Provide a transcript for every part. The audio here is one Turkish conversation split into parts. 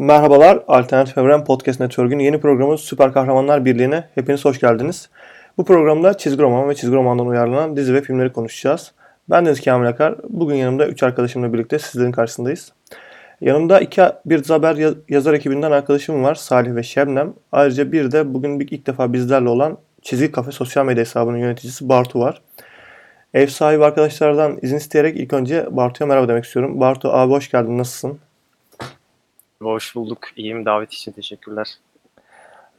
Merhabalar, Alternatif Evren Podcast Network'ün yeni programı Süper Kahramanlar Birliği'ne hepiniz hoş geldiniz. Bu programda çizgi roman ve çizgi romandan uyarlanan dizi ve filmleri konuşacağız. Ben Deniz Kamil Akar. Bugün yanımda 3 arkadaşımla birlikte sizlerin karşısındayız. Yanımda iki bir haber yazar ekibinden arkadaşım var Salih ve Şebnem. Ayrıca bir de bugün ilk defa bizlerle olan Çizgi Kafe sosyal medya hesabının yöneticisi Bartu var. Ev sahibi arkadaşlardan izin isteyerek ilk önce Bartu'ya merhaba demek istiyorum. Bartu abi hoş geldin nasılsın? Hoş bulduk. İyiyim. Davet için teşekkürler.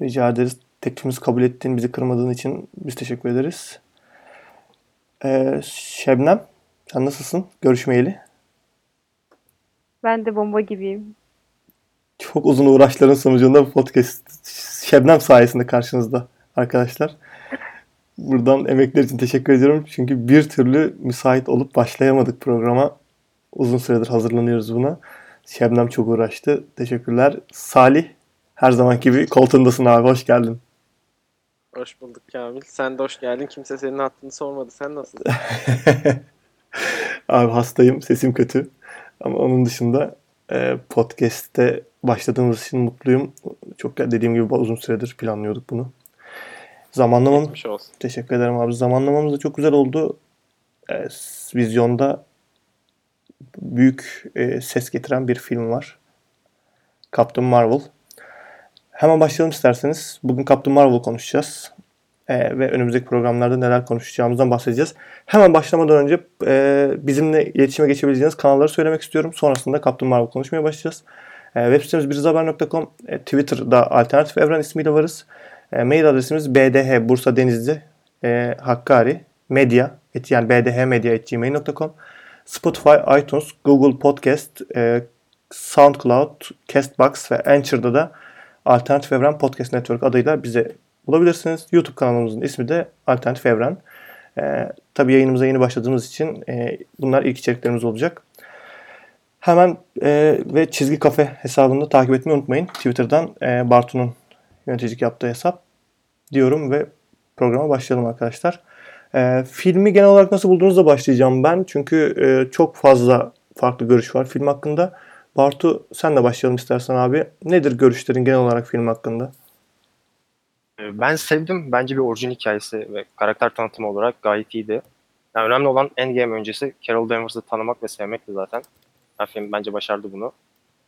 Rica ederiz. Teklifimizi kabul ettiğin, bizi kırmadığın için biz teşekkür ederiz. Ee, Şebnem, sen nasılsın? Görüşmeyeli. Ben de bomba gibiyim. Çok uzun uğraşların sonucunda bu podcast Şebnem sayesinde karşınızda arkadaşlar. Buradan emekler için teşekkür ediyorum. Çünkü bir türlü müsait olup başlayamadık programa. Uzun süredir hazırlanıyoruz buna. Şebnem çok uğraştı. Teşekkürler. Salih her zaman gibi koltuğundasın abi. Hoş geldin. Hoş bulduk Kamil. Sen de hoş geldin. Kimse senin hattını sormadı. Sen nasılsın? abi hastayım. Sesim kötü. Ama onun dışında e, podcast'te başladığımız için mutluyum. Çok dediğim gibi uzun süredir planlıyorduk bunu. Zamanlamam. Teşekkür ederim abi. Zamanlamamız da çok güzel oldu. E, vizyonda büyük e, ses getiren bir film var. Captain Marvel. Hemen başlayalım isterseniz. Bugün Captain Marvel konuşacağız. E, ve önümüzdeki programlarda neler konuşacağımızdan bahsedeceğiz. Hemen başlamadan önce e, bizimle iletişime geçebileceğiniz kanalları söylemek istiyorum. Sonrasında Captain Marvel konuşmaya başlayacağız. E, web sitemiz birizhaber.com, e, Twitter'da Alternatif Evren ismiyle varız. E, mail adresimiz bdh bursa denizli e, hakkari media yani bdhmedia.gmail.com Spotify, iTunes, Google Podcast, e, SoundCloud, Castbox ve Anchor'da da Alternatif Evren Podcast Network adıyla bize bulabilirsiniz. YouTube kanalımızın ismi de Alternatif Evren. E, tabii yayınımıza yeni başladığımız için e, bunlar ilk içeriklerimiz olacak. Hemen e, ve Çizgi Kafe hesabını takip etmeyi unutmayın. Twitter'dan e, Bartu'nun yöneticilik yaptığı hesap diyorum ve programa başlayalım arkadaşlar. E, filmi genel olarak nasıl bulduğunuzla başlayacağım ben. Çünkü e, çok fazla farklı görüş var film hakkında. Bartu sen de başlayalım istersen abi. Nedir görüşlerin genel olarak film hakkında? Ee, ben sevdim. Bence bir orijin hikayesi ve karakter tanıtımı olarak gayet iyiydi. Yani önemli olan Endgame öncesi Carol Danvers'ı tanımak ve sevmekti zaten. Yani film bence başardı bunu.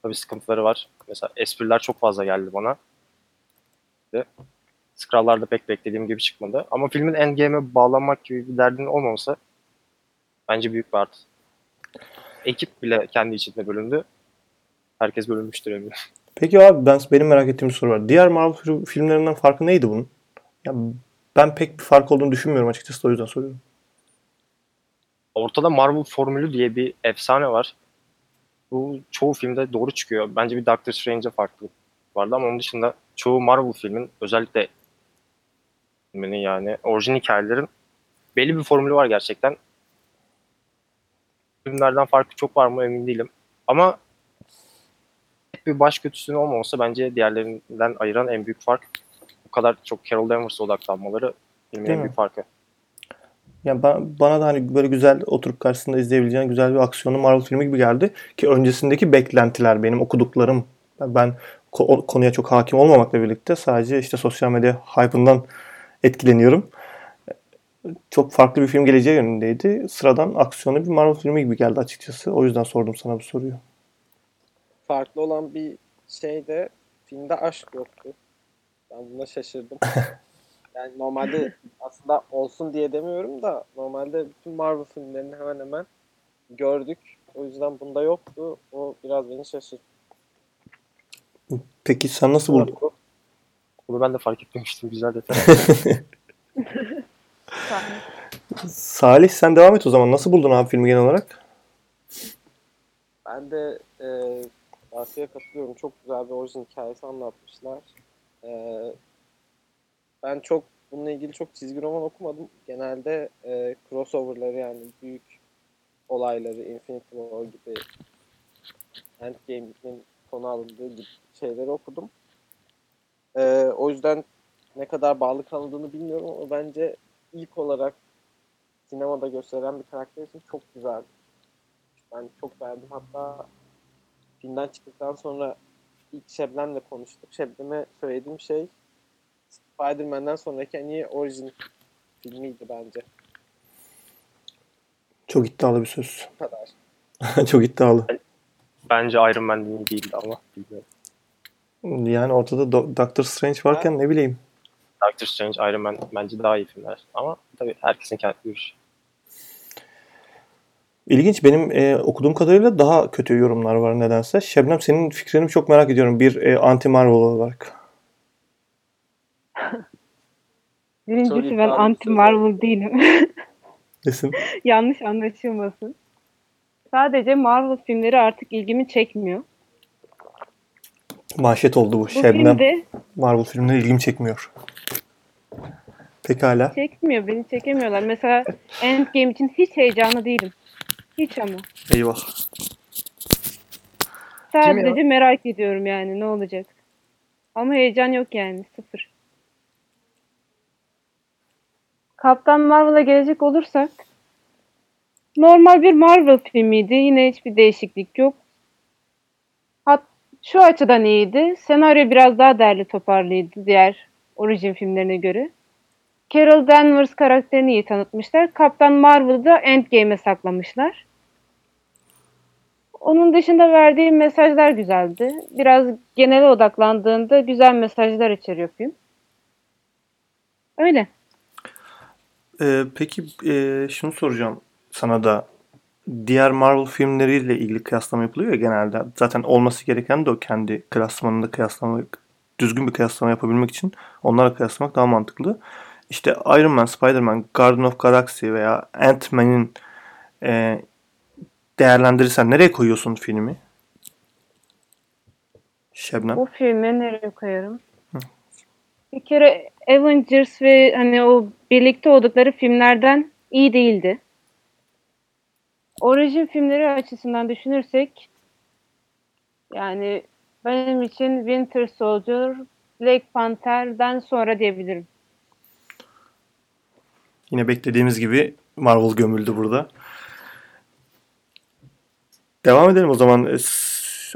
Tabii sıkıntıları var. Mesela espriler çok fazla geldi bana. Skrullar pek beklediğim gibi çıkmadı. Ama filmin Endgame'e bağlanmak gibi bir derdinin olmaması bence büyük bir artı. Ekip bile kendi içinde bölündü. Herkes bölünmüştür eminim. Peki abi ben benim merak ettiğim bir soru var. Diğer Marvel filmlerinden farkı neydi bunun? Ya ben pek bir fark olduğunu düşünmüyorum açıkçası o yüzden soruyorum. Ortada Marvel formülü diye bir efsane var. Bu çoğu filmde doğru çıkıyor. Bence bir Doctor Strange'e farklı vardı ama onun dışında çoğu Marvel filmin özellikle filminin yani orijin hikayelerin belli bir formülü var gerçekten. Filmlerden farkı çok var mı emin değilim. Ama bir baş kötüsünün olmaması bence diğerlerinden ayıran en büyük fark. Bu kadar çok Carol Danvers'a odaklanmaları filmin en büyük farkı. Yani bana, bana da hani böyle güzel oturup karşısında izleyebileceğin güzel bir aksiyonlu Marvel filmi gibi geldi. Ki öncesindeki beklentiler benim okuduklarım. Ben konuya çok hakim olmamakla birlikte sadece işte sosyal medya hype'ından etkileniyorum. Çok farklı bir film geleceği yönündeydi. Sıradan aksiyonlu bir Marvel filmi gibi geldi açıkçası. O yüzden sordum sana bu soruyu. Farklı olan bir şey de filmde aşk yoktu. Ben buna şaşırdım. yani normalde aslında olsun diye demiyorum da normalde bütün Marvel filmlerini hemen hemen gördük. O yüzden bunda yoktu. O biraz beni şaşırttı. Peki sen nasıl buldun? Bunu ben de fark etmemiştim. Güzel detay. Salih sen devam et o zaman. Nasıl buldun abi filmi genel olarak? Ben de e, Asiye katılıyorum. Çok güzel bir orijin hikayesi anlatmışlar. E, ben çok bununla ilgili çok çizgi roman okumadım. Genelde e, crossover'ları yani büyük olayları, Infinity War gibi Endgame'in konu alındığı gibi şeyleri okudum. Ee, o yüzden ne kadar bağlı kaldığını bilmiyorum ama bence ilk olarak sinemada gösteren bir karakter için çok güzeldi. Ben çok beğendim. Hatta filmden çıktıktan sonra ilk Şebnem'le konuştuk. Şebnem'e söylediğim şey Spider-Man'den sonraki en iyi orijin filmiydi bence. Çok iddialı bir söz. Bu kadar. Çok iddialı. Bence Iron Man iyi değildi ama bilmiyorum. Yani ortada Do- Doctor Strange varken ne bileyim. Doctor Strange, Iron Man bence daha iyi filmler. Ama tabii herkesin kendi görüşü. İlginç. Benim e, okuduğum kadarıyla daha kötü yorumlar var nedense. Şebnem senin fikrini çok merak ediyorum. Bir e, anti Marvel olarak. Birincisi ben anti Marvel değilim. Desin. Yanlış anlaşılmasın. Sadece Marvel filmleri artık ilgimi çekmiyor. Manşet oldu bu. Bu Şebnem filmde Marvel filmleri ilgimi çekmiyor. Pekala. çekmiyor, beni çekemiyorlar. Mesela Endgame için hiç heyecanlı değilim. Hiç ama. Eyvah. Sadece merak ediyorum yani ne olacak. Ama heyecan yok yani sıfır. Kaptan Marvel'a gelecek olursak normal bir Marvel filmiydi. Yine hiçbir değişiklik yok. Şu açıdan iyiydi. Senaryo biraz daha derli toparlıydı diğer orijin filmlerine göre. Carol Danvers karakterini iyi tanıtmışlar. Kaptan Marvel'ı da Endgame'e saklamışlar. Onun dışında verdiği mesajlar güzeldi. Biraz genele odaklandığında güzel mesajlar içeriyor film. Öyle. Ee, peki e, şunu soracağım sana da. Diğer Marvel filmleriyle ilgili kıyaslama yapılıyor ya genelde. Zaten olması gereken de o kendi klasmanında kıyaslama, düzgün bir kıyaslama yapabilmek için onlara kıyaslamak daha mantıklı. İşte Iron Man, Spider-Man, Guardian of Galaxy veya Ant-Man'in e, değerlendirirsen nereye koyuyorsun filmi? Şebnem. Bu filmi nereye koyarım? Bir kere Avengers ve hani o birlikte oldukları filmlerden iyi değildi. Orijin filmleri açısından düşünürsek yani benim için Winter Soldier, Black Panther'den sonra diyebilirim. Yine beklediğimiz gibi Marvel gömüldü burada. Devam edelim o zaman.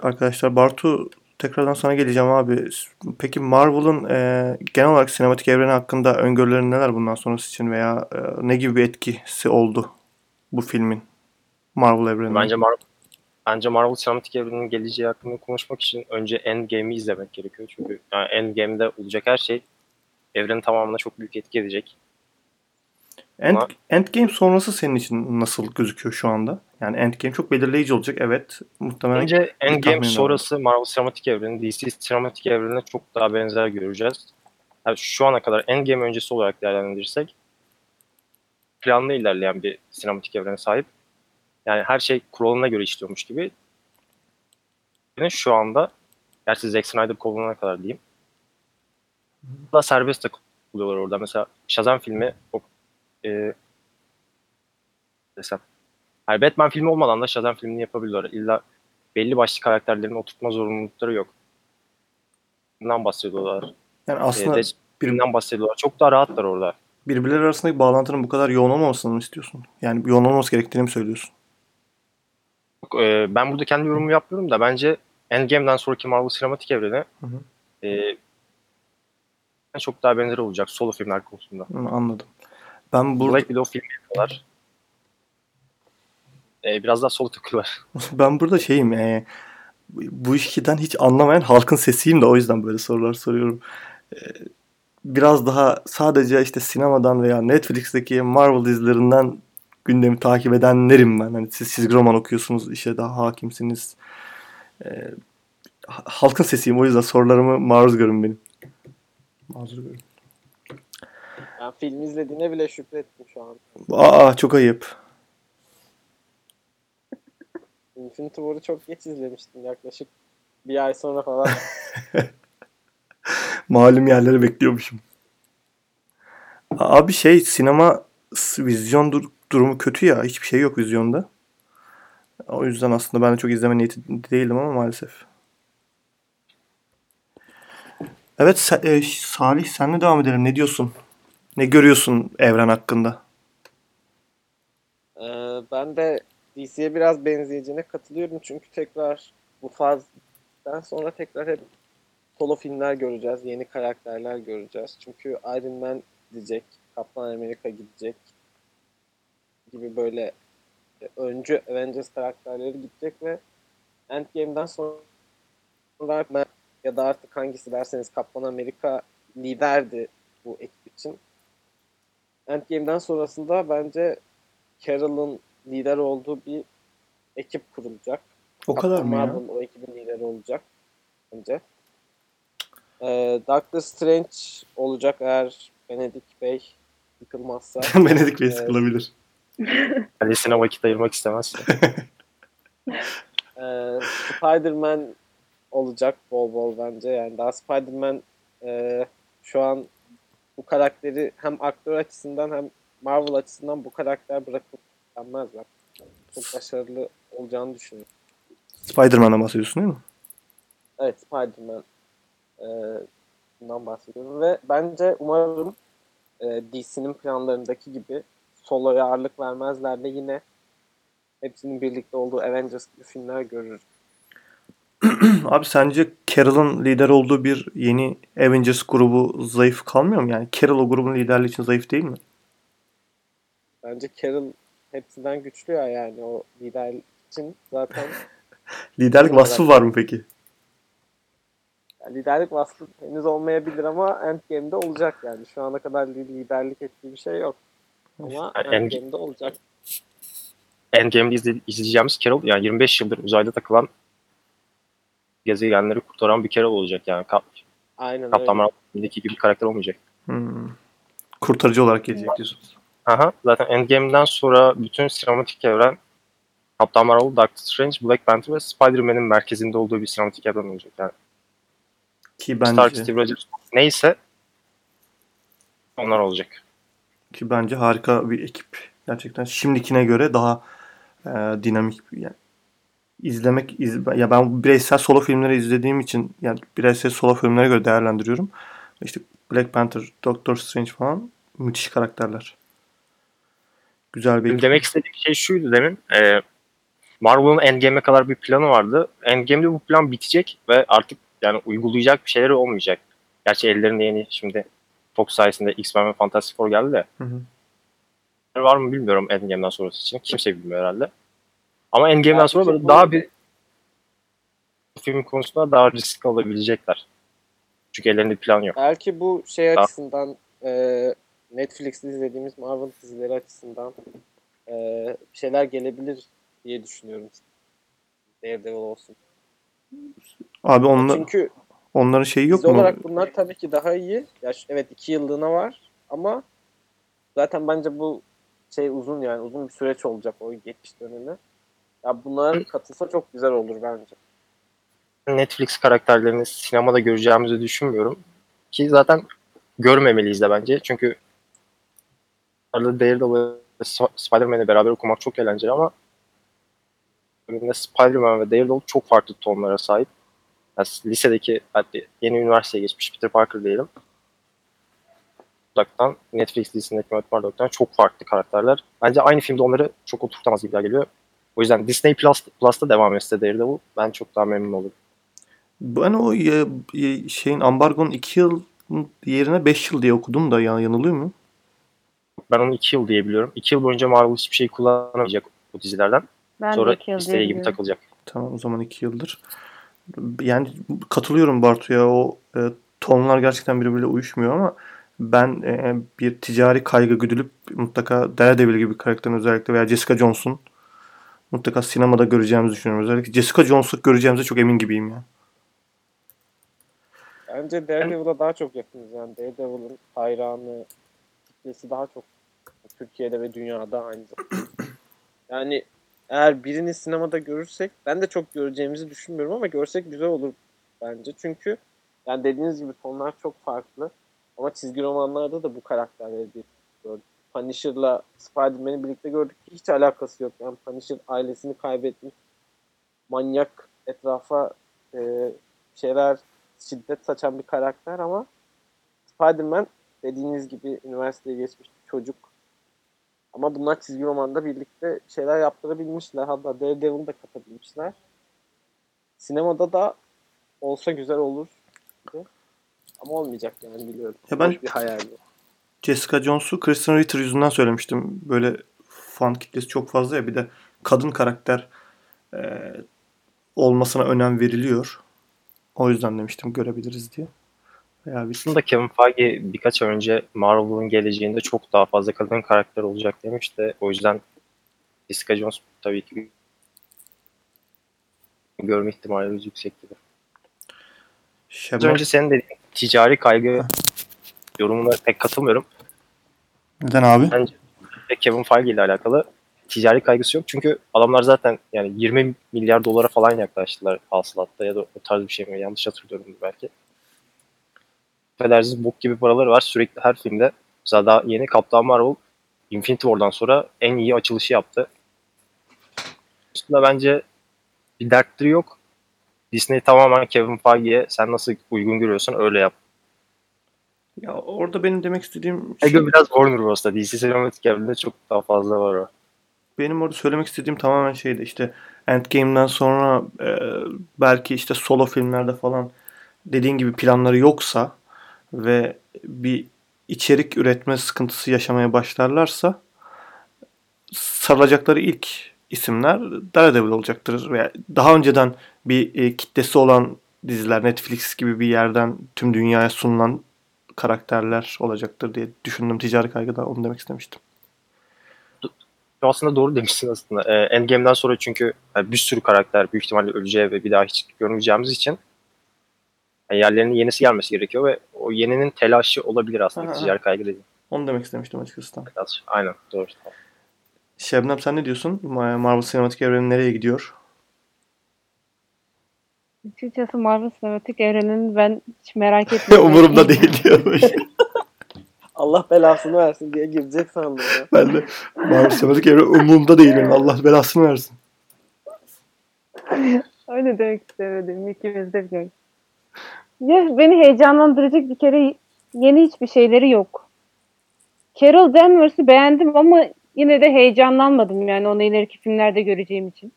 Arkadaşlar Bartu tekrardan sana geleceğim abi. Peki Marvel'ın e, genel olarak sinematik evreni hakkında öngörülerin neler bundan sonrası için veya e, ne gibi bir etkisi oldu bu filmin Marvel evreninde? Bence Marvel Bence Marvel sinematik evreninin geleceği hakkında konuşmak için önce Endgame'i izlemek gerekiyor. Çünkü yani Endgame'de olacak her şey evrenin tamamına çok büyük etki edecek. End, Ama- Endgame sonrası senin için nasıl gözüküyor şu anda? Yani Endgame çok belirleyici olacak evet. Muhtemelen Bence Endgame sonrası Marvel sinematik evreni, DC sinematik evrenine çok daha benzer göreceğiz. Yani şu ana kadar Endgame öncesi olarak değerlendirirsek planlı ilerleyen bir sinematik evrene sahip. Yani her şey kuralına göre işliyormuş gibi. Şu anda gerçi Zack Snyder kovulana kadar diyeyim. Da serbest takılıyorlar orada. Mesela Shazam filmi o e, desem. Yani Batman filmi olmadan da Shazam filmini yapabiliyorlar. İlla belli başlı karakterlerin oturtma zorunlulukları yok. Bundan bahsediyorlar. Yani Ee, aslında de- birinden bahsediyorlar. Çok daha rahatlar orada. birbirleri arasındaki bağlantının bu kadar yoğun olmamasını mı istiyorsun? Yani yoğun olması gerektiğini mi söylüyorsun? Ee, ben burada kendi yorumumu yapmıyorum da bence Endgame'den sonraki Marvel sinematik evreni Hı hı. e, çok daha benzer olacak solo filmler konusunda. Hı, anladım. Ben burada Black Widow film yapıyorlar. Ee, biraz daha solo takıyorlar. ben burada şeyim e, bu işkiden hiç anlamayan halkın sesiyim de o yüzden böyle sorular soruyorum. E, biraz daha sadece işte sinemadan veya Netflix'teki Marvel dizilerinden gündemi takip edenlerim ben. Hani siz çizgi roman okuyorsunuz, işe daha hakimsiniz. E, ha- halkın sesiyim o yüzden sorularımı maruz görün benim. Mazur görün. Ben film izlediğine bile şükrettim şu an. Aa çok ayıp. Infinity War'ı çok geç izlemiştim yaklaşık bir ay sonra falan. Malum yerleri bekliyormuşum. Abi şey sinema s- vizyon dur- durumu kötü ya. Hiçbir şey yok vizyonda. O yüzden aslında ben de çok izleme niyeti değildim ama maalesef. Evet Se- e, Salih senle devam edelim. Ne diyorsun? Ne görüyorsun evren hakkında? Ee, ben de DC'ye biraz benzeyeceğine katılıyorum çünkü tekrar bu faz Endgame'den sonra tekrar hep solo filmler göreceğiz. Yeni karakterler göreceğiz. Çünkü Iron Man gidecek. Kaptan Amerika gidecek. Gibi böyle öncü Avengers karakterleri gidecek ve Endgame'den sonra ya da artık hangisi derseniz Kaptan Amerika liderdi bu ekip için. Endgame'den sonrasında bence Carol'ın lider olduğu bir ekip kurulacak. O kadar mı ya? Marvel o ekibin lideri olacak bence. Ee, Doctor Strange olacak eğer Benedict Bey yıkılmazsa. Benedict Bey sıkılabilir. Kalesine vakit ayırmak istemez. Ee, Spider-Man olacak bol bol bence. Yani daha Spider-Man e, şu an bu karakteri hem aktör açısından hem Marvel açısından bu karakter bırakıp gelmezler. Çok başarılı olacağını düşünüyorum. Spider-Man'dan bahsediyorsun değil mi? Evet Spider-Man e, bundan bahsediyorum ve bence umarım e, DC'nin planlarındaki gibi soloya ağırlık vermezler de yine hepsinin birlikte olduğu Avengers gibi filmler görürüz. Abi sence Carol'ın lider olduğu bir yeni Avengers grubu zayıf kalmıyor mu? Yani Carol o grubun liderliği için zayıf değil mi? Bence Carol hepsinden güçlü ya yani o lider için zaten Liderlik vasfı var mı peki? yani liderlik vasfı henüz olmayabilir ama Endgame'de olacak yani. Şu ana kadar li- liderlik ettiği bir şey yok. Ama Endgame- Endgame'de olacak. Endgame'de izle- izleyeceğimiz Carol yani 25 yıldır uzayda takılan gezegenleri kurtaran bir Carol olacak yani. Kap Aynen Kaptan öyle. Marvel'daki gibi bir karakter olmayacak. Hmm. Kurtarıcı olarak gelecek diyorsunuz. Aha, zaten Endgame'den sonra bütün sinematik evren Kaptan Marvel, Doctor Strange, Black Panther ve Spider-Man'in merkezinde olduğu bir sinematik evren olacak. Yani Ki Stark, bence Steve Rogers neyse onlar olacak. Ki bence harika bir ekip. Gerçekten şimdikine göre daha e, dinamik yani izlemek iz, ya ben bireysel solo filmleri izlediğim için yani bireysel solo filmlere göre değerlendiriyorum. İşte Black Panther, Doctor Strange falan müthiş karakterler. Güzel bir demek istediğim şey şuydu demin. E, Marvel'ın Endgame'e kadar bir planı vardı. Endgame'de bu plan bitecek ve artık yani uygulayacak bir şeyleri olmayacak. Gerçi ellerinde yeni şimdi Fox sayesinde X-Men ve Fantastic Four geldi de. Hı hı. Var mı bilmiyorum Endgame'den sonrası için. Kimse bilmiyor herhalde. Ama Endgame'den sonra böyle daha bir film konusunda daha risk alabilecekler. Çünkü ellerinde plan yok. Belki bu şey Daha- açısından e, Netflix'te izlediğimiz Marvel dizileri açısından e, bir şeyler gelebilir diye düşünüyorum. Daredevil olsun. Abi onlar, Çünkü onların şeyi yok dizi mu? olarak bunlar tabii ki daha iyi. Ya şu- evet iki yıllığına var ama zaten bence bu şey uzun yani uzun bir süreç olacak o geçiş dönemi. Ya bunlar katılsa çok güzel olur bence. Netflix karakterlerini sinemada göreceğimizi düşünmüyorum. Ki zaten görmemeliyiz de bence. Çünkü arada Daredevil ve Sp- Spider-Man'i beraber okumak çok eğlenceli ama Spider-Man ve Daredevil çok farklı tonlara sahip. Yani lisedeki hadi yeni üniversiteye geçmiş Peter Parker diyelim. Uzaktan Netflix dizisindeki Matt Murdock'tan çok farklı karakterler. Bence aynı filmde onları çok oturtamaz gibi geliyor. O yüzden Disney Plus, Plus'ta devam etse Daredevil ben çok daha memnun olurum. Ben o e, e, şeyin ambargonun 2 yıl yerine 5 yıl diye okudum da ya, yanılıyor mu? Ben onu 2 yıl diye biliyorum. 2 yıl boyunca Marvel hiçbir şey kullanamayacak bu dizilerden. Ben Sonra de iki yıl istediği gibi takılacak. Tamam o zaman 2 yıldır. Yani katılıyorum Bartu'ya o e, tonlar gerçekten birbiriyle uyuşmuyor ama ben e, bir ticari kaygı güdülüp mutlaka Daredevil gibi bir karakterin özellikle veya Jessica Jones'un mutlaka sinemada göreceğimizi düşünüyorum. Özellikle Jessica Jones'u göreceğimize çok emin gibiyim ya. Bence Daredevil'a daha çok yakınız yani. Daredevil'ın hayranı kitlesi daha çok Türkiye'de ve dünyada aynı zamanda. Yani eğer birini sinemada görürsek ben de çok göreceğimizi düşünmüyorum ama görsek güzel olur bence. Çünkü yani dediğiniz gibi tonlar çok farklı. Ama çizgi romanlarda da bu karakterleri bir gördük. Punisher'la Spider-Man'i birlikte gördük. Hiç alakası yok. Yani Punisher ailesini kaybetmiş. Manyak etrafa e, şeyler şiddet saçan bir karakter ama Spider-Man dediğiniz gibi üniversiteye geçmiş çocuk. Ama bunlar çizgi romanda birlikte şeyler yaptırabilmişler. Hatta Daredevil'ı da katabilmişler. Sinemada da olsa güzel olur. Ama olmayacak yani biliyorum. Ya ben Boş bir hayal bu. Jessica Jones'u Kristen Ritter yüzünden söylemiştim. Böyle fan kitlesi çok fazla ya bir de kadın karakter e, olmasına önem veriliyor. O yüzden demiştim görebiliriz diye. Bir... Aslında Kevin Feige birkaç ay önce Marvel'ın geleceğinde çok daha fazla kadın karakter olacak demişti. O yüzden Jessica Jones tabii ki görme ihtimalimiz yüksek gibi. Az Şebnem, önce senin dediğin ticari kaygı yorumuna pek katılmıyorum. neden abi? Bence Kevin Feige ile alakalı ticari kaygısı yok. Çünkü adamlar zaten yani 20 milyar dolara falan yaklaştılar hasılatta ya da o tarz bir şey mi? Yanlış hatırlıyorum belki. Affedersiniz bok gibi paraları var. Sürekli her filmde. Mesela daha yeni Kaptan Marvel Infinity War'dan sonra en iyi açılışı yaptı. Üstünde bence bir dertleri yok. Disney tamamen Kevin Feige'ye sen nasıl uygun görüyorsun öyle yap. Ya orada benim demek istediğim şey, Ego biraz Warner Bros'ta. DC Cinematic Evren'de çok daha fazla var o. benim orada söylemek istediğim tamamen şeydi işte Endgame'den sonra e, belki işte solo filmlerde falan dediğin gibi planları yoksa ve bir içerik üretme sıkıntısı yaşamaya başlarlarsa sarılacakları ilk isimler Daredevil olacaktır. Veya daha önceden bir e, kitlesi olan diziler Netflix gibi bir yerden tüm dünyaya sunulan karakterler olacaktır diye düşündüm. Ticari kaygıda onu demek istemiştim. Aslında doğru demişsin aslında. Ee, Endgame'den sonra çünkü yani bir sürü karakter büyük ihtimalle öleceği ve bir daha hiç görmeyeceğimiz için yani yerlerine yenisi gelmesi gerekiyor ve o yeninin telaşı olabilir aslında ticari kaygı dediğim. Onu demek istemiştim açıkçası. Biraz- Aynen doğru. Şebnem sen ne diyorsun? Marvel Sinematik Evreni nereye gidiyor? Açıkçası Marvel Sinematik Evreni'ni ben hiç merak etmiyorum. Umurumda değil diyormuş. Allah belasını versin diye girecek sandım ya. ben de Marvel Sinematik Evreni umurumda değilim. Allah belasını versin. Öyle demek istemedim. İkimiz de biliyoruz. Ya beni heyecanlandıracak bir kere yeni hiçbir şeyleri yok. Carol Danvers'ı beğendim ama yine de heyecanlanmadım yani onu ileriki filmlerde göreceğim için.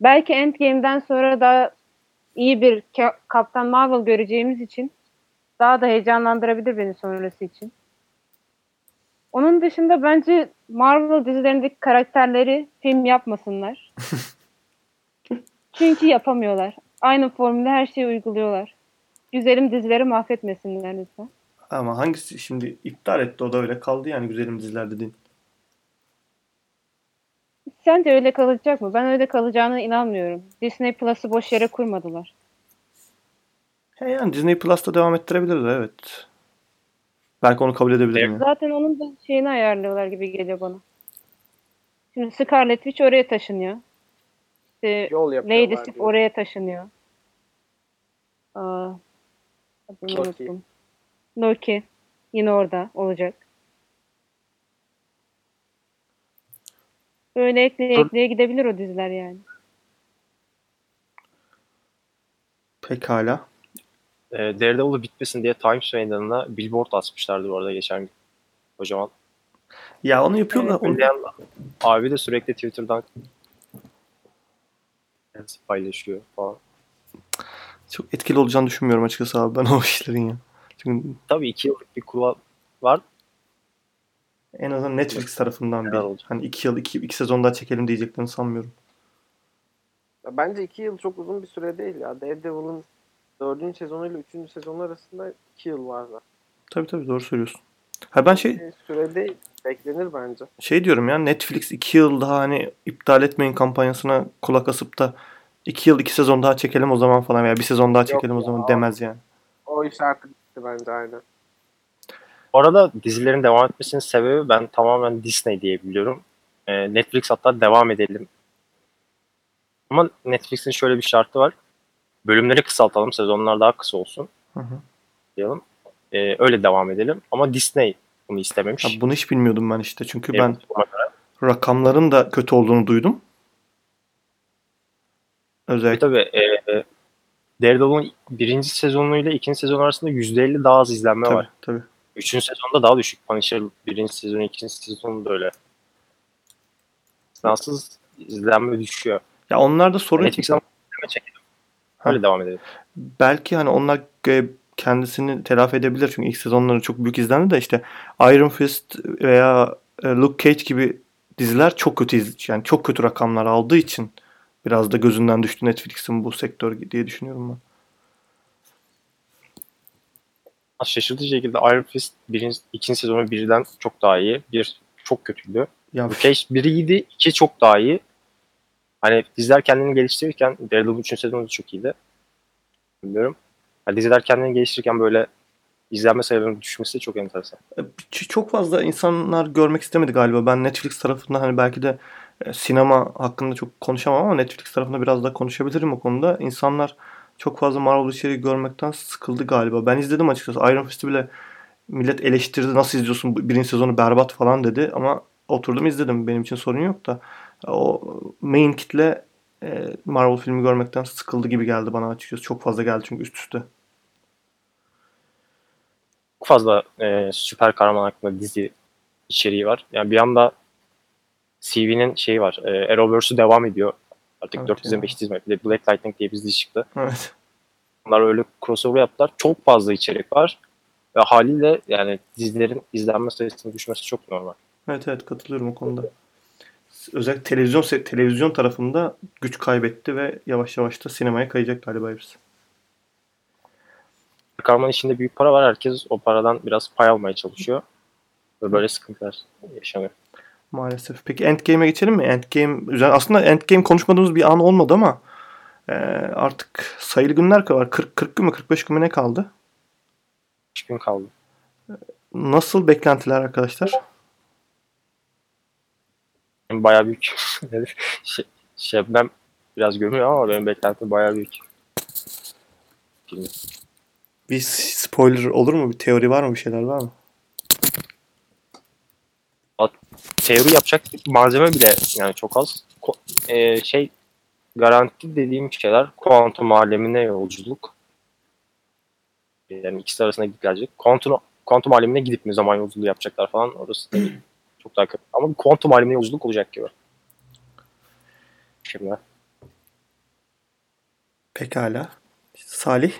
Belki Endgame'den sonra daha iyi bir Ka- Kaptan Marvel göreceğimiz için daha da heyecanlandırabilir beni sonrası için. Onun dışında bence Marvel dizilerindeki karakterleri film yapmasınlar. Çünkü yapamıyorlar. Aynı formülde her şeyi uyguluyorlar. Güzelim dizileri mahvetmesinler lütfen. Ama hangisi şimdi iptal etti o da öyle kaldı yani güzelim diziler dediğin. Sence öyle kalacak mı? Ben öyle kalacağına inanmıyorum. Disney Plus'ı boş yere kurmadılar. He yani Disney Plus'ta devam ettirebilirler evet. Belki onu kabul edebilirim. ya. Zaten onun da şeyini ayarlıyorlar gibi geliyor bana. Şimdi Scarlet Witch oraya taşınıyor. İşte Yol. Lady Sif oraya taşınıyor. Aa, adını Loki. unuttum. Loki. Yine orada olacak. Böyle ekleye Dur. ekleye gidebilir o diziler yani. Pekala. Ee, Daredevil'ı bitmesin diye Times Meydanı'na billboard asmışlardı bu arada geçen gün. Kocaman. Ya onu yapıyorlar. Onu- abi de sürekli Twitter'dan paylaşıyor falan. Çok etkili olacağını düşünmüyorum açıkçası abi ben o işlerin ya. Çünkü Tabii iki yıllık bir kural var. en azından Netflix tarafından bir olacak. hani iki yıl iki, iki sezon daha çekelim diyeceklerini sanmıyorum. Ya Bence iki yıl çok uzun bir süre değil ya. Daredevil'ın dördüncü sezonuyla üçüncü sezon arasında iki yıl var da. Tabii tabii doğru söylüyorsun. Ha ben şey Bir süre değil. Beklenir bence. şey diyorum ya Netflix iki yıl daha hani iptal etmeyin kampanyasına kulak asıp da iki yıl iki sezon daha çekelim o zaman falan veya bir sezon daha çekelim o ya. zaman demez yani. O iş artık bitti bence aynen. Bu arada dizilerin devam etmesinin sebebi ben tamamen Disney diye biliyorum. Ee, Netflix hatta devam edelim. Ama Netflix'in şöyle bir şartı var. Bölümleri kısaltalım, sezonlar daha kısa olsun Hı hı. diyelim. Ee, öyle devam edelim. Ama Disney bunu istememiş. Ha, bunu hiç bilmiyordum ben işte çünkü Benim ben rakamların da kötü olduğunu duydum. Özellikle Tabii e, e, Daredevil'ın birinci sezonuyla ikinci sezon arasında %50 daha az izlenme tabii, var. tabii. Üçüncü sezonda daha düşük. Punisher birinci sezonu, ikinci sezonu da öyle. İstisnasız izlenme düşüyor. Ya onlarda sorun Netflix'ten çekelim. Öyle ha. devam edelim. Belki hani onlar kendisini telafi edebilir. Çünkü ilk sezonları çok büyük izlendi de işte Iron Fist veya Luke Cage gibi diziler çok kötü iz yani çok kötü rakamlar aldığı için biraz da gözünden düştü Netflix'in bu sektör diye düşünüyorum ben. Şaşırtıcı şekilde Iron Fist birinci, ikinci sezonu birden çok daha iyi. Bir çok kötüydü. Ya, Cage biri iyiydi, iki çok daha iyi. Hani diziler kendini geliştirirken Daredevil 3. sezonu da çok iyiydi. Bilmiyorum. Yani diziler kendini geliştirirken böyle izlenme sayılarının düşmesi çok enteresan. Çok fazla insanlar görmek istemedi galiba. Ben Netflix tarafında hani belki de sinema hakkında çok konuşamam ama Netflix tarafında biraz daha konuşabilirim o konuda. İnsanlar çok fazla Marvel içeriği görmekten sıkıldı galiba. Ben izledim açıkçası. Iron Fist'i bile millet eleştirdi. Nasıl izliyorsun? Birinci sezonu berbat falan dedi. Ama oturdum izledim. Benim için sorun yok da. O main kitle e, Marvel filmi görmekten sıkıldı gibi geldi bana açıkçası. Çok fazla geldi çünkü üst üste. Çok fazla e, süper kahraman hakkında dizi içeriği var. Yani bir anda CV'nin şeyi var. E, Arrowverse'ü devam ediyor. Artık evet, 4 dizim 5 dizim. Bir de Black Lightning diye bir dizi çıktı. Evet. Onlar öyle crossover yaptılar. Çok fazla içerik var. Ve haliyle yani dizilerin izlenme sayısının düşmesi çok normal. Evet evet katılıyorum o konuda. Özellikle televizyon televizyon tarafında güç kaybetti ve yavaş yavaş da sinemaya kayacak galiba hepsi. Karman içinde büyük para var. Herkes o paradan biraz pay almaya çalışıyor. Ve böyle sıkıntılar yaşanıyor. Maalesef. Peki Endgame'e geçelim mi? Endgame üzerine aslında Endgame konuşmadığımız bir an olmadı ama e, artık sayılı günler var. 40 40 gün mü 45 gün mü ne kaldı? 3 gün kaldı. Nasıl beklentiler arkadaşlar? Bayağı büyük. şey, Şebnem biraz gömüyor ama benim beklentim bayağı büyük. Film. Bir spoiler olur mu? Bir teori var mı? Bir şeyler var mı? Teori yapacak malzeme bile yani çok az. Ko- e, şey garanti dediğim şeyler kuantum alemine yolculuk. Yani ikisi arasında gidip gelecek. Kuantum, kuantum alemine gidip mi zaman yolculuğu yapacaklar falan orası da çok daha kötü. Ama kuantum alemine yolculuk olacak gibi. Şimdi. Pekala. Salih?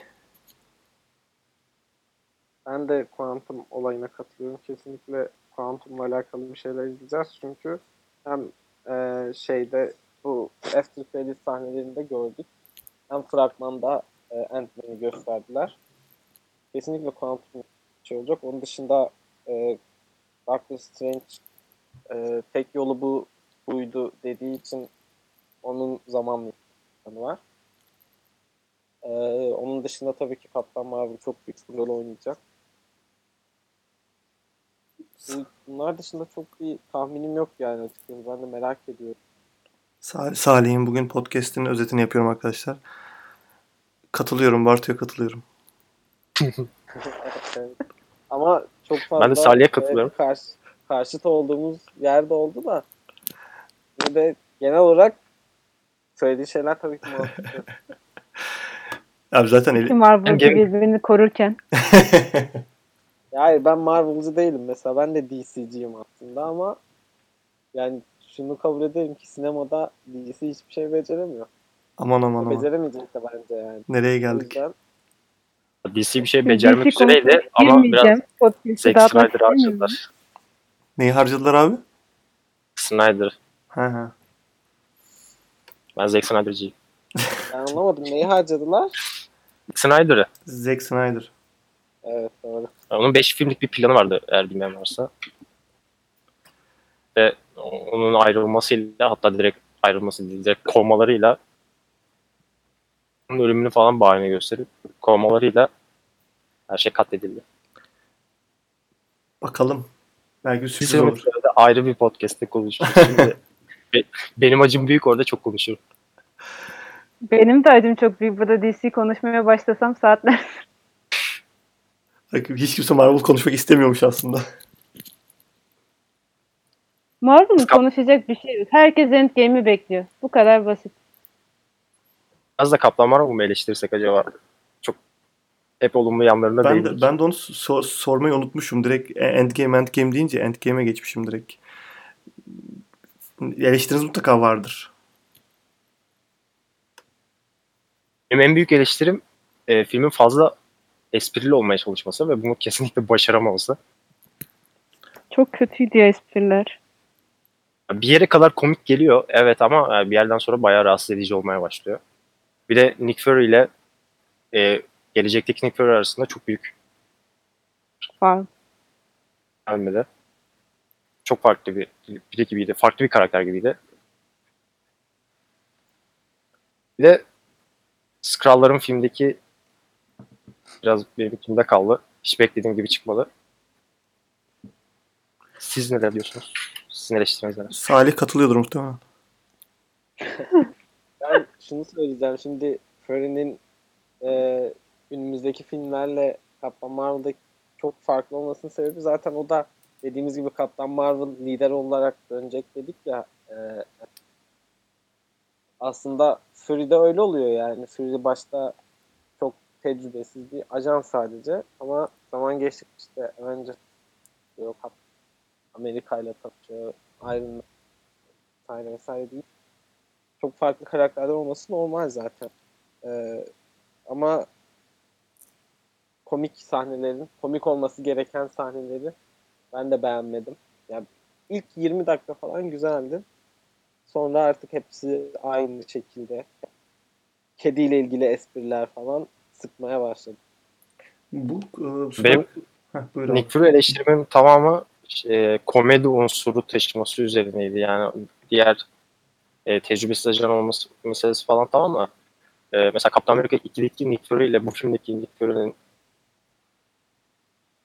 Ben de kuantum olayına katılıyorum. Kesinlikle kuantumla alakalı bir şeyler izleyeceğiz. Çünkü hem e, şeyde bu After Credit sahnelerinde gördük. Hem fragmanda e, Ant-Man'i gösterdiler. Kesinlikle kuantum şey olacak. Onun dışında e, Doctor Strange e, tek yolu bu buydu dediği için onun zamanlı var. Ee, onun dışında tabii ki Kaptan Marvel çok bir rol oynayacak. Bunlar dışında çok bir tahminim yok yani açıkçası. Ben de merak ediyorum. Salih'in bugün podcast'inin özetini yapıyorum arkadaşlar. Katılıyorum. Bartu'ya katılıyorum. evet. Ama çok fazla ben de Salih'e katılıyorum. Karşı, karşıt olduğumuz yerde oldu da bir de genel olarak söylediği şeyler tabii ki. Abi zaten eli... Marvel'cı birbirini korurken. ya hayır ben Marvel'cı değilim mesela. Ben de DC'ciyim aslında ama yani şunu kabul ederim ki sinemada DC hiçbir şey beceremiyor. Aman aman aman. Beceremeyecek de bence yani. Nereye geldik? Yüzden DC bir şey becermek üzereydi ama biraz Zack Snyder'ı harcadılar. Neyi harcadılar abi? Snyder. Ha ha. Ben Zack Snyder'cıyım. Ben anlamadım. Neyi harcadılar? Snyder'ı. Zack Snyder. Evet doğru. Onun 5 filmlik bir planı vardı eğer bilmeyen varsa. Ve onun ayrılmasıyla hatta direkt ayrılması değil, direkt kovmalarıyla onun ölümünü falan bahane gösterip kovmalarıyla her şey katledildi. Bakalım. Belki sürpriz olur. Ayrı bir podcast'te konuşuruz. Şimdi benim acım büyük orada çok konuşurum. Benim de acım çok büyük. Burada DC konuşmaya başlasam saatler. Hiç kimse Marvel konuşmak istemiyormuş aslında. Marvel'ın konuşacak bir şey yok. Herkes Endgame'i bekliyor. Bu kadar basit. Az da Kaplan Marvel mı eleştirirsek acaba? Çok hep olumlu yanlarına ben de, ben de onu sor, sormayı unutmuşum. Direkt Endgame Endgame deyince Endgame'e geçmişim direkt. Eleştiriniz mutlaka vardır. Benim en büyük eleştirim e, filmin fazla esprili olmaya çalışması ve bunu kesinlikle başaramaması. Çok kötüydü ya espriler. Bir yere kadar komik geliyor evet ama e, bir yerden sonra bayağı rahatsız edici olmaya başlıyor. Bir de Nick Fury ile e, gelecekteki Nick Fury arasında çok büyük Var. gelmedi. Çok farklı bir biri gibiydi. Farklı bir karakter gibiydi. Bir de Skrull'ların filmdeki biraz benim içimde kaldı. Hiç beklediğim gibi çıkmadı. Siz neler diyorsunuz? Sizin eleştiriniz neler? Salih katılıyordur muhtemelen. Ben şunu söyleyeceğim. Şimdi Fury'nin e, günümüzdeki filmlerle Kaptan Marvel'daki çok farklı olmasının sebebi zaten o da dediğimiz gibi Kaptan Marvel lider olarak dönecek dedik ya e, aslında Fury'de öyle oluyor yani. Fury başta tecrübesiz bir ajan sadece ama zaman geçtik işte Avengers yok Amerika ile tanışıyor Iron Man vesaire değil. Çok farklı karakterler olması normal zaten. Ee, ama komik sahnelerin, komik olması gereken sahneleri ben de beğenmedim. Yani ilk 20 dakika falan güzeldi. Sonra artık hepsi aynı şekilde. Kediyle ilgili espriler falan sıkmaya başladı. Bu e, Benim Heh. Nick Fury eleştirimin tamamı e, komedi unsuru taşıması üzerineydi. Yani diğer e, tecrübesiz ajan olması meselesi falan tamam mı? E, mesela Kaptan Amerika 2'deki Nick Fury ile bu filmdeki Nick Fury'nin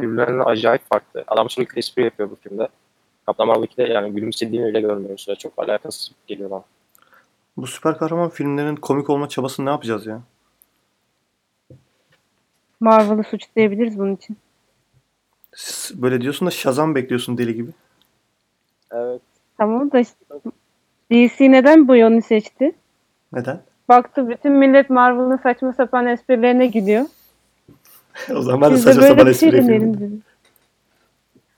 birbirlerinden acayip farklı. Adam sürekli espri yapıyor bu filmde. Kaptan Marvel 2'de yani gülümsediğini öyle görmüyoruz. Çok alakasız geliyor bana. Bu süper kahraman filmlerin komik olma çabasını ne yapacağız ya? Marvel'ı suçlayabiliriz bunun için. S- Böyle diyorsun da Shazam bekliyorsun deli gibi. Evet. Tamam da işte DC neden bu yolu seçti? Neden? Baktı bütün millet Marvel'ın saçma sapan esprilerine gidiyor. o zaman ben de Biz saçma sapan şey espri yapıyorum.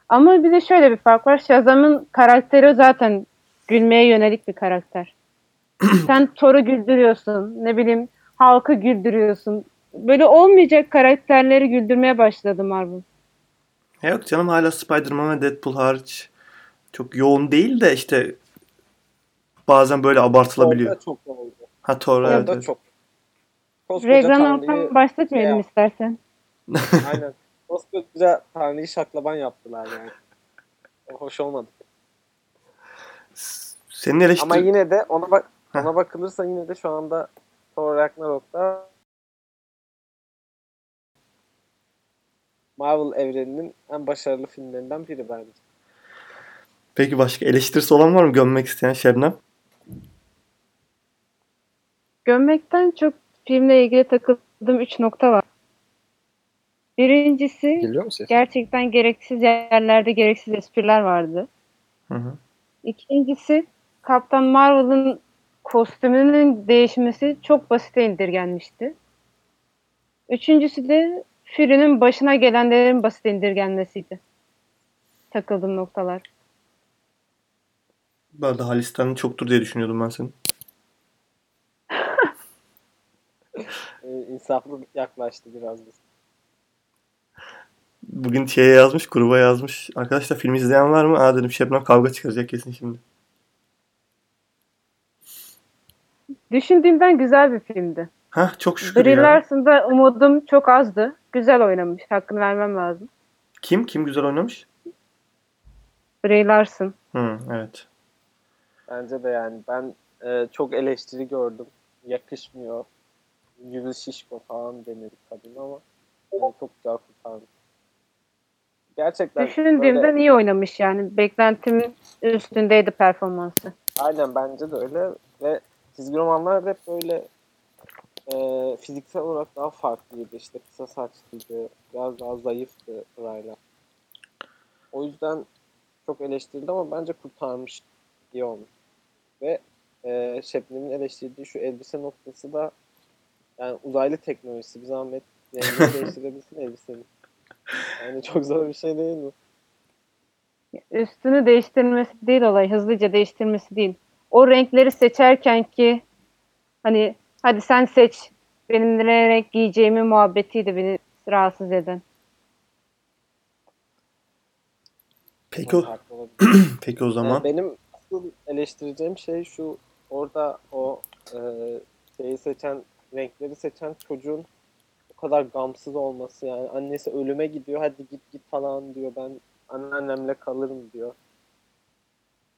Ama bir de şöyle bir fark var. Shazam'ın karakteri zaten gülmeye yönelik bir karakter. Sen Thor'u güldürüyorsun. Ne bileyim halkı güldürüyorsun. Böyle olmayacak karakterleri güldürmeye başladı Marvel. Yok canım hala Spider-Man ve Deadpool hariç çok yoğun değil de işte bazen böyle abartılabiliyor. Orada çok oldu. Ha Thor evet. Orada evet. çok. Tanrı'yı Ragnarok'tan başlatmayalım şey istersen. aynen. Koskoca Tanrı'yı şaklaban yaptılar yani. O hoş olmadı. Senin eleştir... Ama yine de ona bak ona bakılırsa yine de şu anda Thor Ragnarok'ta Marvel evreninin en başarılı filmlerinden biri bence. Peki başka eleştirisi olan var mı gömmek isteyen Şebnem? Gömmekten çok filmle ilgili takıldığım 3 nokta var. Birincisi gerçekten gereksiz yerlerde gereksiz espriler vardı. Hı hı. İkincisi Kaptan Marvel'ın kostümünün değişmesi çok basite indirgenmişti. Üçüncüsü de Fury'nin başına gelenlerin basit indirgenmesiydi. Takıldığım noktalar. Bu arada Halis'ten çoktur diye düşünüyordum ben senin. Ee, insaflı yaklaştı biraz da. Bugün şeye yazmış, gruba yazmış. Arkadaşlar film izleyen var mı? Aa dedim Şebnem kavga çıkaracak kesin şimdi. Düşündüğümden güzel bir filmdi. Hah çok şükür Brie ya. Larson'da umudum çok azdı. Güzel oynamış. Hakkını vermem lazım. Kim? Kim güzel oynamış? Brie Larson. Hı, evet. Bence de yani ben e, çok eleştiri gördüm. Yakışmıyor. Yüzü şişko falan denir kadın ama yani çok güzel kurtardı. Gerçekten Düşündüğümden böyle- iyi oynamış yani. Beklentimin üstündeydi performansı. Aynen bence de öyle ve çizgi romanlar da hep böyle e, fiziksel olarak daha farklıydı. İşte kısa saçlıydı, biraz daha zayıftı Rayla. O yüzden çok eleştirildi ama bence kurtarmış iyi olmuş. Ve e, Şebnem'in eleştirdiği şu elbise noktası da yani uzaylı teknolojisi bir zahmet rengini değiştirebilsin elbisenin. Yani çok zor bir şey değil mi? Üstünü değiştirmesi değil olay. Hızlıca değiştirmesi değil. O renkleri seçerken ki hani hadi sen seç benim ne renk giyeceğimi muhabbetiydi beni rahatsız eden. Peki o, peki o zaman. Ee, benim eleştireceğim şey şu orada o e, şeyi seçen renkleri seçen çocuğun o kadar gamsız olması yani annesi ölüme gidiyor hadi git git falan diyor ben anneannemle kalırım diyor.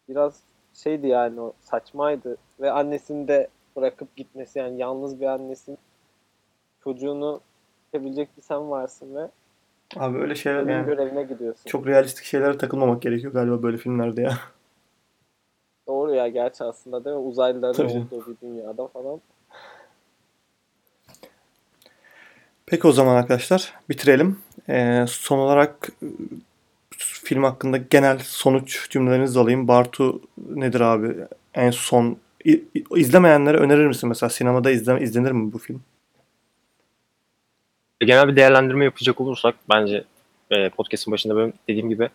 Biraz şeydi yani o saçmaydı ve annesini de bırakıp gitmesi yani yalnız bir annesin çocuğunu sevebilecek bir sen varsın ve Abi öyle şeyler yani görevine gidiyorsun. çok realistik şeylere takılmamak gerekiyor galiba böyle filmlerde ya. Doğru ya gerçi aslında değil mi? Uzaylıların Tabii canım. olduğu bir dünyada falan. Peki o zaman arkadaşlar bitirelim. Ee, son olarak film hakkında genel sonuç cümlelerinizi alayım. Bartu nedir abi? En son izlemeyenlere önerir misin mesela sinemada izle, izlenir mi bu film? Genel bir değerlendirme yapacak olursak bence e, podcast'ın başında benim dediğim gibi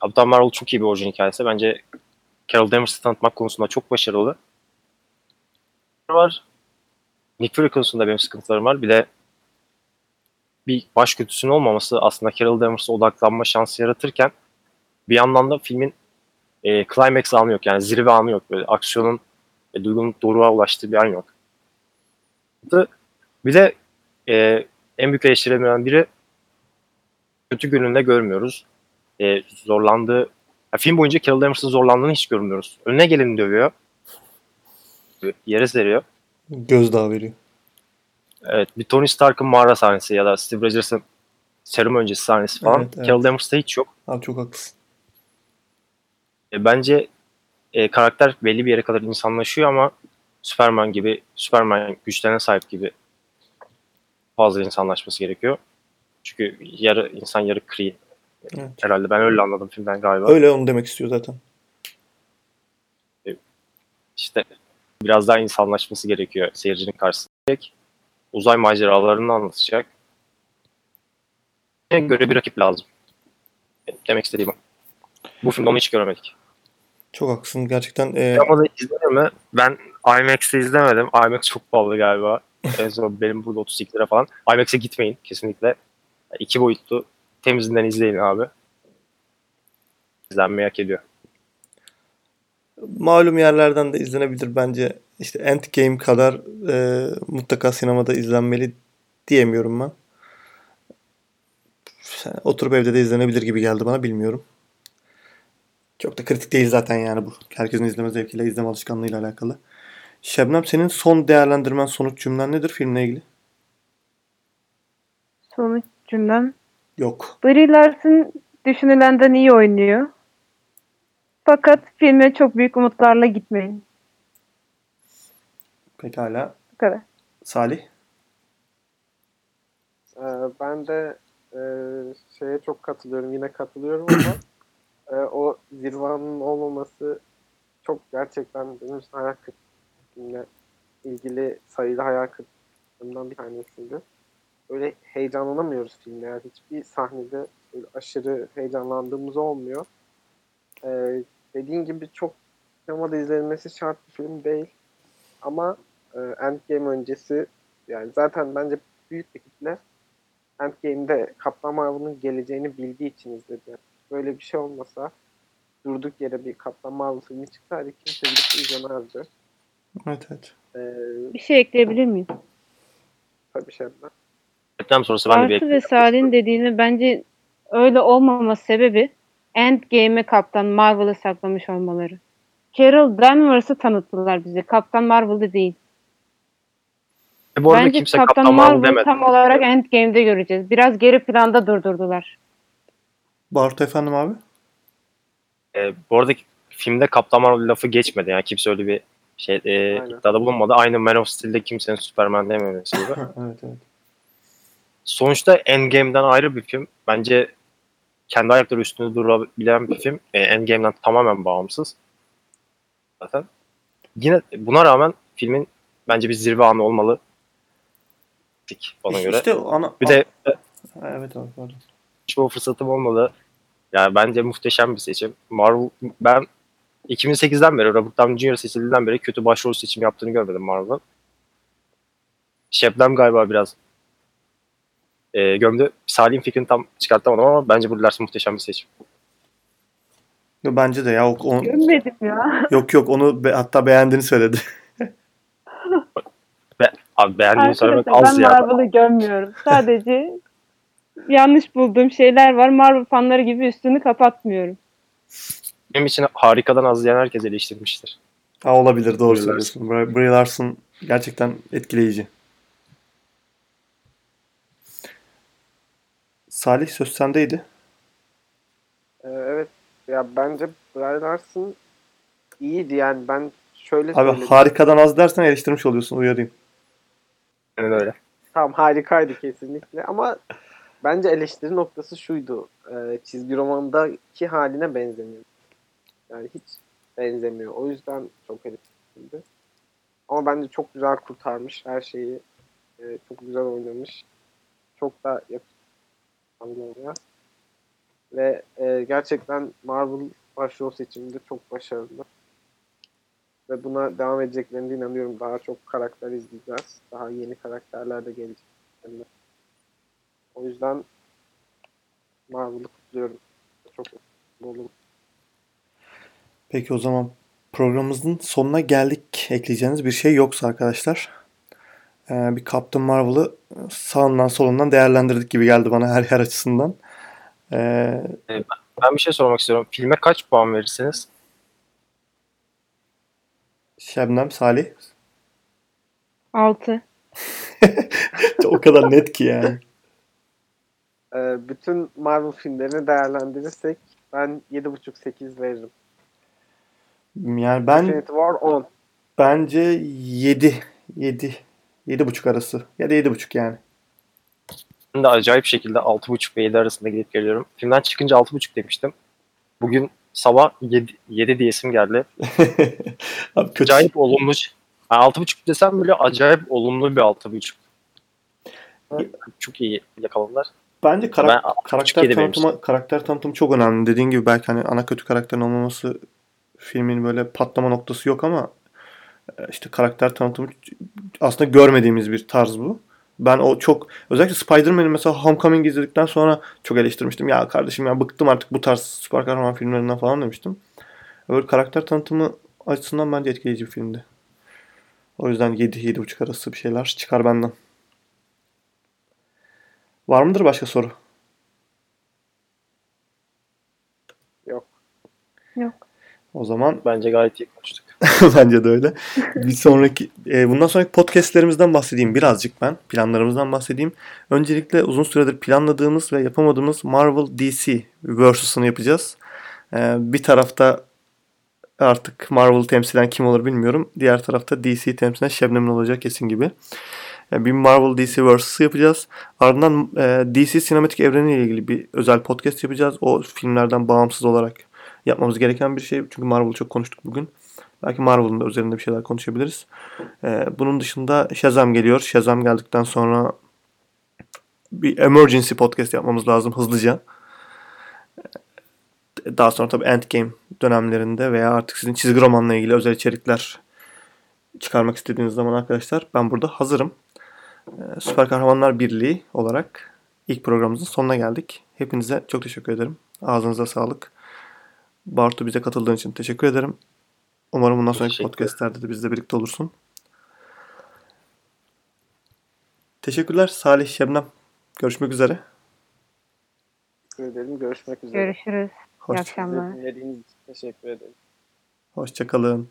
Kaptan Marvel çok iyi bir orijin hikayesi. Bence Carol Danvers'ı tanıtmak konusunda çok başarılı. Var. Nick Fury konusunda benim sıkıntılarım var. Bir de bir baş kötüsünün olmaması aslında Carol Danvers'a odaklanma şansı yaratırken bir yandan da filmin e, climax anı yok. Yani zirve anı yok. Böyle aksiyonun ve duygunun doruğa ulaştığı bir an yok. Bir de e, en büyük eleştirilerimden biri kötü gününde görmüyoruz. E, zorlandığı ya film boyunca Carol Danvers'ın zorlandığını hiç görmüyoruz. Önüne geleni dövüyor. Yere seriyor. Gözdağı veriyor. Evet, bir Tony Stark'ın mağara sahnesi ya da Steve Rogers'ın serum öncesi sahnesi falan. Evet, evet. Carol Danvers'ta hiç yok. Abi çok haklısın. E, bence e, karakter belli bir yere kadar insanlaşıyor ama Superman gibi, Superman güçlerine sahip gibi fazla insanlaşması gerekiyor. Çünkü yarı insan yarı Kree. Evet. Herhalde ben öyle anladım filmden galiba. Öyle onu demek istiyor zaten. İşte biraz daha insanlaşması gerekiyor seyircinin karşısında. Uzay maceralarını anlatacak. Göre bir rakip lazım. Demek istediğim o. Bu filmde onu hiç göremedik. Çok haklısın. Gerçekten e, Ama da izlenir mi? Ben IMAX'te izlemedim. IMAX çok pahalı galiba. en son benim burada 32 lira falan. IMAX'e gitmeyin kesinlikle. İki boyutlu temizinden izleyin abi. İzlenmeyi hak ediyor. malum yerlerden de izlenebilir bence. İşte Endgame kadar e, mutlaka sinemada izlenmeli diyemiyorum ben. Yani oturup evde de izlenebilir gibi geldi bana bilmiyorum. Çok da kritik değil zaten yani bu. Herkesin izleme zevkiyle, izleme alışkanlığıyla alakalı. Şebnem senin son değerlendirmen, sonuç cümlen nedir filmle ilgili? Sonuç cümlem. Yok. Brie Larson düşünülenden iyi oynuyor. Fakat filme çok büyük umutlarla gitmeyin. Pekala. Bu kadar. Salih? Ee, ben de e, şeye çok katılıyorum. Yine katılıyorum ama e, o zirvanın olmaması çok gerçekten benim için hayal kırıklığıyla ilgili sayılı hayal kırıklığımdan bir tanesiydi. Böyle heyecanlanamıyoruz filmde. Yani hiçbir sahnede böyle aşırı heyecanlandığımız olmuyor. Ee, dediğin gibi çok sinemada izlenmesi şart bir film değil. Ama e, Endgame öncesi yani zaten bence büyük bir kitle Endgame'de Kaptan Marvel'ın geleceğini bildiği için izledi. Böyle bir şey olmasa durduk yere bir Kaptan Marvel filmi çıksaydı kimse gidip izlemezdi. Evet evet. Ee, Bir şey ekleyebilir miyim? tabii şeyden. Reklam sonrası ben de bir Bartu ve Salih'in dediğini bence öyle olmama sebebi Endgame'e Kaptan Marvel'ı saklamış olmaları. Carol Danvers'ı tanıttılar bize. Kaptan Marvel'ı değil. E, bu arada Bence kimse Kaptan, Kaptan Marvel Marvel'ı demedi. tam olarak Endgame'de göreceğiz. Biraz geri planda durdurdular. Bartu efendim abi? E, bu arada filmde Kaptan Marvel lafı geçmedi. Yani kimse öyle bir şey e, Aynen. iddiada bulunmadı. Aynı Man of Steel'de kimsenin Superman dememesi gibi. evet evet. Sonuçta Endgame'den ayrı bir film. Bence kendi ayakları üstünde durabilen bir film. E, Endgame'den tamamen bağımsız. Zaten. Yine buna rağmen filmin bence bir zirve anı olmalı. Bana göre. İşte ana... bir de Ha, Evet abi pardon. çalışma fırsatım olmalı. Yani bence muhteşem bir seçim. Marvel ben 2008'den beri Robert Downey Jr. seçildiğinden beri kötü başrol seçimi yaptığını görmedim Marvel'ın. Şebnem galiba biraz e, gömdü. Salih'in fikrini tam çıkartamadım ama bence Larson muhteşem bir seçim. Yo, Bence de ya. O, o- Görmedim ya. yok yok onu be- hatta beğendiğini söyledi. Abi beğendiğini söylemek az ben ya. Marvel'ı gömmüyorum. Sadece yanlış bulduğum şeyler var. Marvel fanları gibi üstünü kapatmıyorum. Benim için harikadan az diyen herkes eleştirmiştir. Ha, olabilir doğru Brie söylüyorsun. Brie, Brie Larson gerçekten etkileyici. Salih söz sendeydi. Ee, evet ya bence Brian Larson iyiydi yani ben şöyle Abi söyleyeyim. harikadan az dersen eleştirmiş oluyorsun uyarayım. Yani öyle. Tamam harikaydı kesinlikle ama bence eleştiri noktası şuydu. Ee, çizgi romandaki haline benzemiyor. Yani hiç benzemiyor. O yüzden çok eleştirildi. Ama bence çok güzel kurtarmış her şeyi. Ee, çok güzel oynamış. Çok da yakışıklı Ve e, gerçekten Marvel başrol seçiminde çok başarılı. Ve buna devam edeceklerine inanıyorum. Daha çok karakter izleyeceğiz. Daha yeni karakterler de gelecek. O yüzden Marvel'ı kutluyorum. Çok mutlu oldum. Peki o zaman programımızın sonuna geldik. Ekleyeceğiniz bir şey yoksa arkadaşlar. Ee, bir Captain Marvel'ı sağından solundan değerlendirdik gibi geldi bana her her açısından. Ee, Ben bir şey sormak istiyorum. Filme kaç puan verirsiniz? Şebnem, Salih. 6. o kadar net ki yani. Ee, bütün Marvel filmlerini değerlendirirsek ben 7.5-8 veririm. Yani ben Infinity War 10. bence 7 7 7,5 arası ya da 7,5 yani. Ben de acayip şekilde 6.5 ve 7 arasında gidip geliyorum. Filmden çıkınca 6.5 demiştim. Bugün sabah 7, 7 diyesim geldi. Abi kötü. Acayip olumlu. Yani 6.5 desem böyle acayip olumlu bir 6.5. Çok iyi yakaladılar. Bence karak- Ben 6.5 karakter tanıtımı karakter tanıtımı çok önemli. Dediğin gibi belki hani ana kötü karakterin olmaması filmin böyle patlama noktası yok ama e, işte karakter tanıtımı aslında görmediğimiz bir tarz bu. Ben o çok özellikle Spider-Man'i mesela Homecoming izledikten sonra çok eleştirmiştim. Ya kardeşim ya bıktım artık bu tarz süper kahraman filmlerinden falan demiştim. Öyle karakter tanıtımı açısından bence etkileyici bir filmdi. O yüzden 7-7,5 arası bir şeyler çıkar benden. Var mıdır başka soru? Yok. Yok. O zaman Bence gayet iyi konuştuk. bence de öyle. Bir sonraki e, bundan sonraki podcastlerimizden bahsedeyim birazcık ben. Planlarımızdan bahsedeyim. Öncelikle uzun süredir planladığımız ve yapamadığımız Marvel DC versus'unu yapacağız. E, bir tarafta artık Marvel temsilen kim olur bilmiyorum. Diğer tarafta DC temsilen Şebnem'in olacak kesin gibi. E, bir Marvel DC versus yapacağız. Ardından e, DC sinematik evreniyle ilgili bir özel podcast yapacağız. O filmlerden bağımsız olarak yapmamız gereken bir şey. Çünkü Marvel'ı çok konuştuk bugün. Belki Marvel'ın da üzerinde bir şeyler konuşabiliriz. Ee, bunun dışında Shazam geliyor. Shazam geldikten sonra bir emergency podcast yapmamız lazım hızlıca. Ee, Daha sonra tabii Endgame dönemlerinde veya artık sizin çizgi romanla ilgili özel içerikler çıkarmak istediğiniz zaman arkadaşlar ben burada hazırım. Ee, Süper Kahramanlar Birliği olarak ilk programımızın sonuna geldik. Hepinize çok teşekkür ederim. Ağzınıza sağlık. Bartu bize katıldığın için teşekkür ederim. Umarım bundan sonraki podcastlerde de bizle birlikte olursun. Teşekkürler Salih Şebnem. Görüşmek üzere. Teşekkür ederim. Görüşmek üzere. Görüşürüz. İyi Hoş, akşamlar. Dinlediğiniz için teşekkür ederim. hoşçakalın.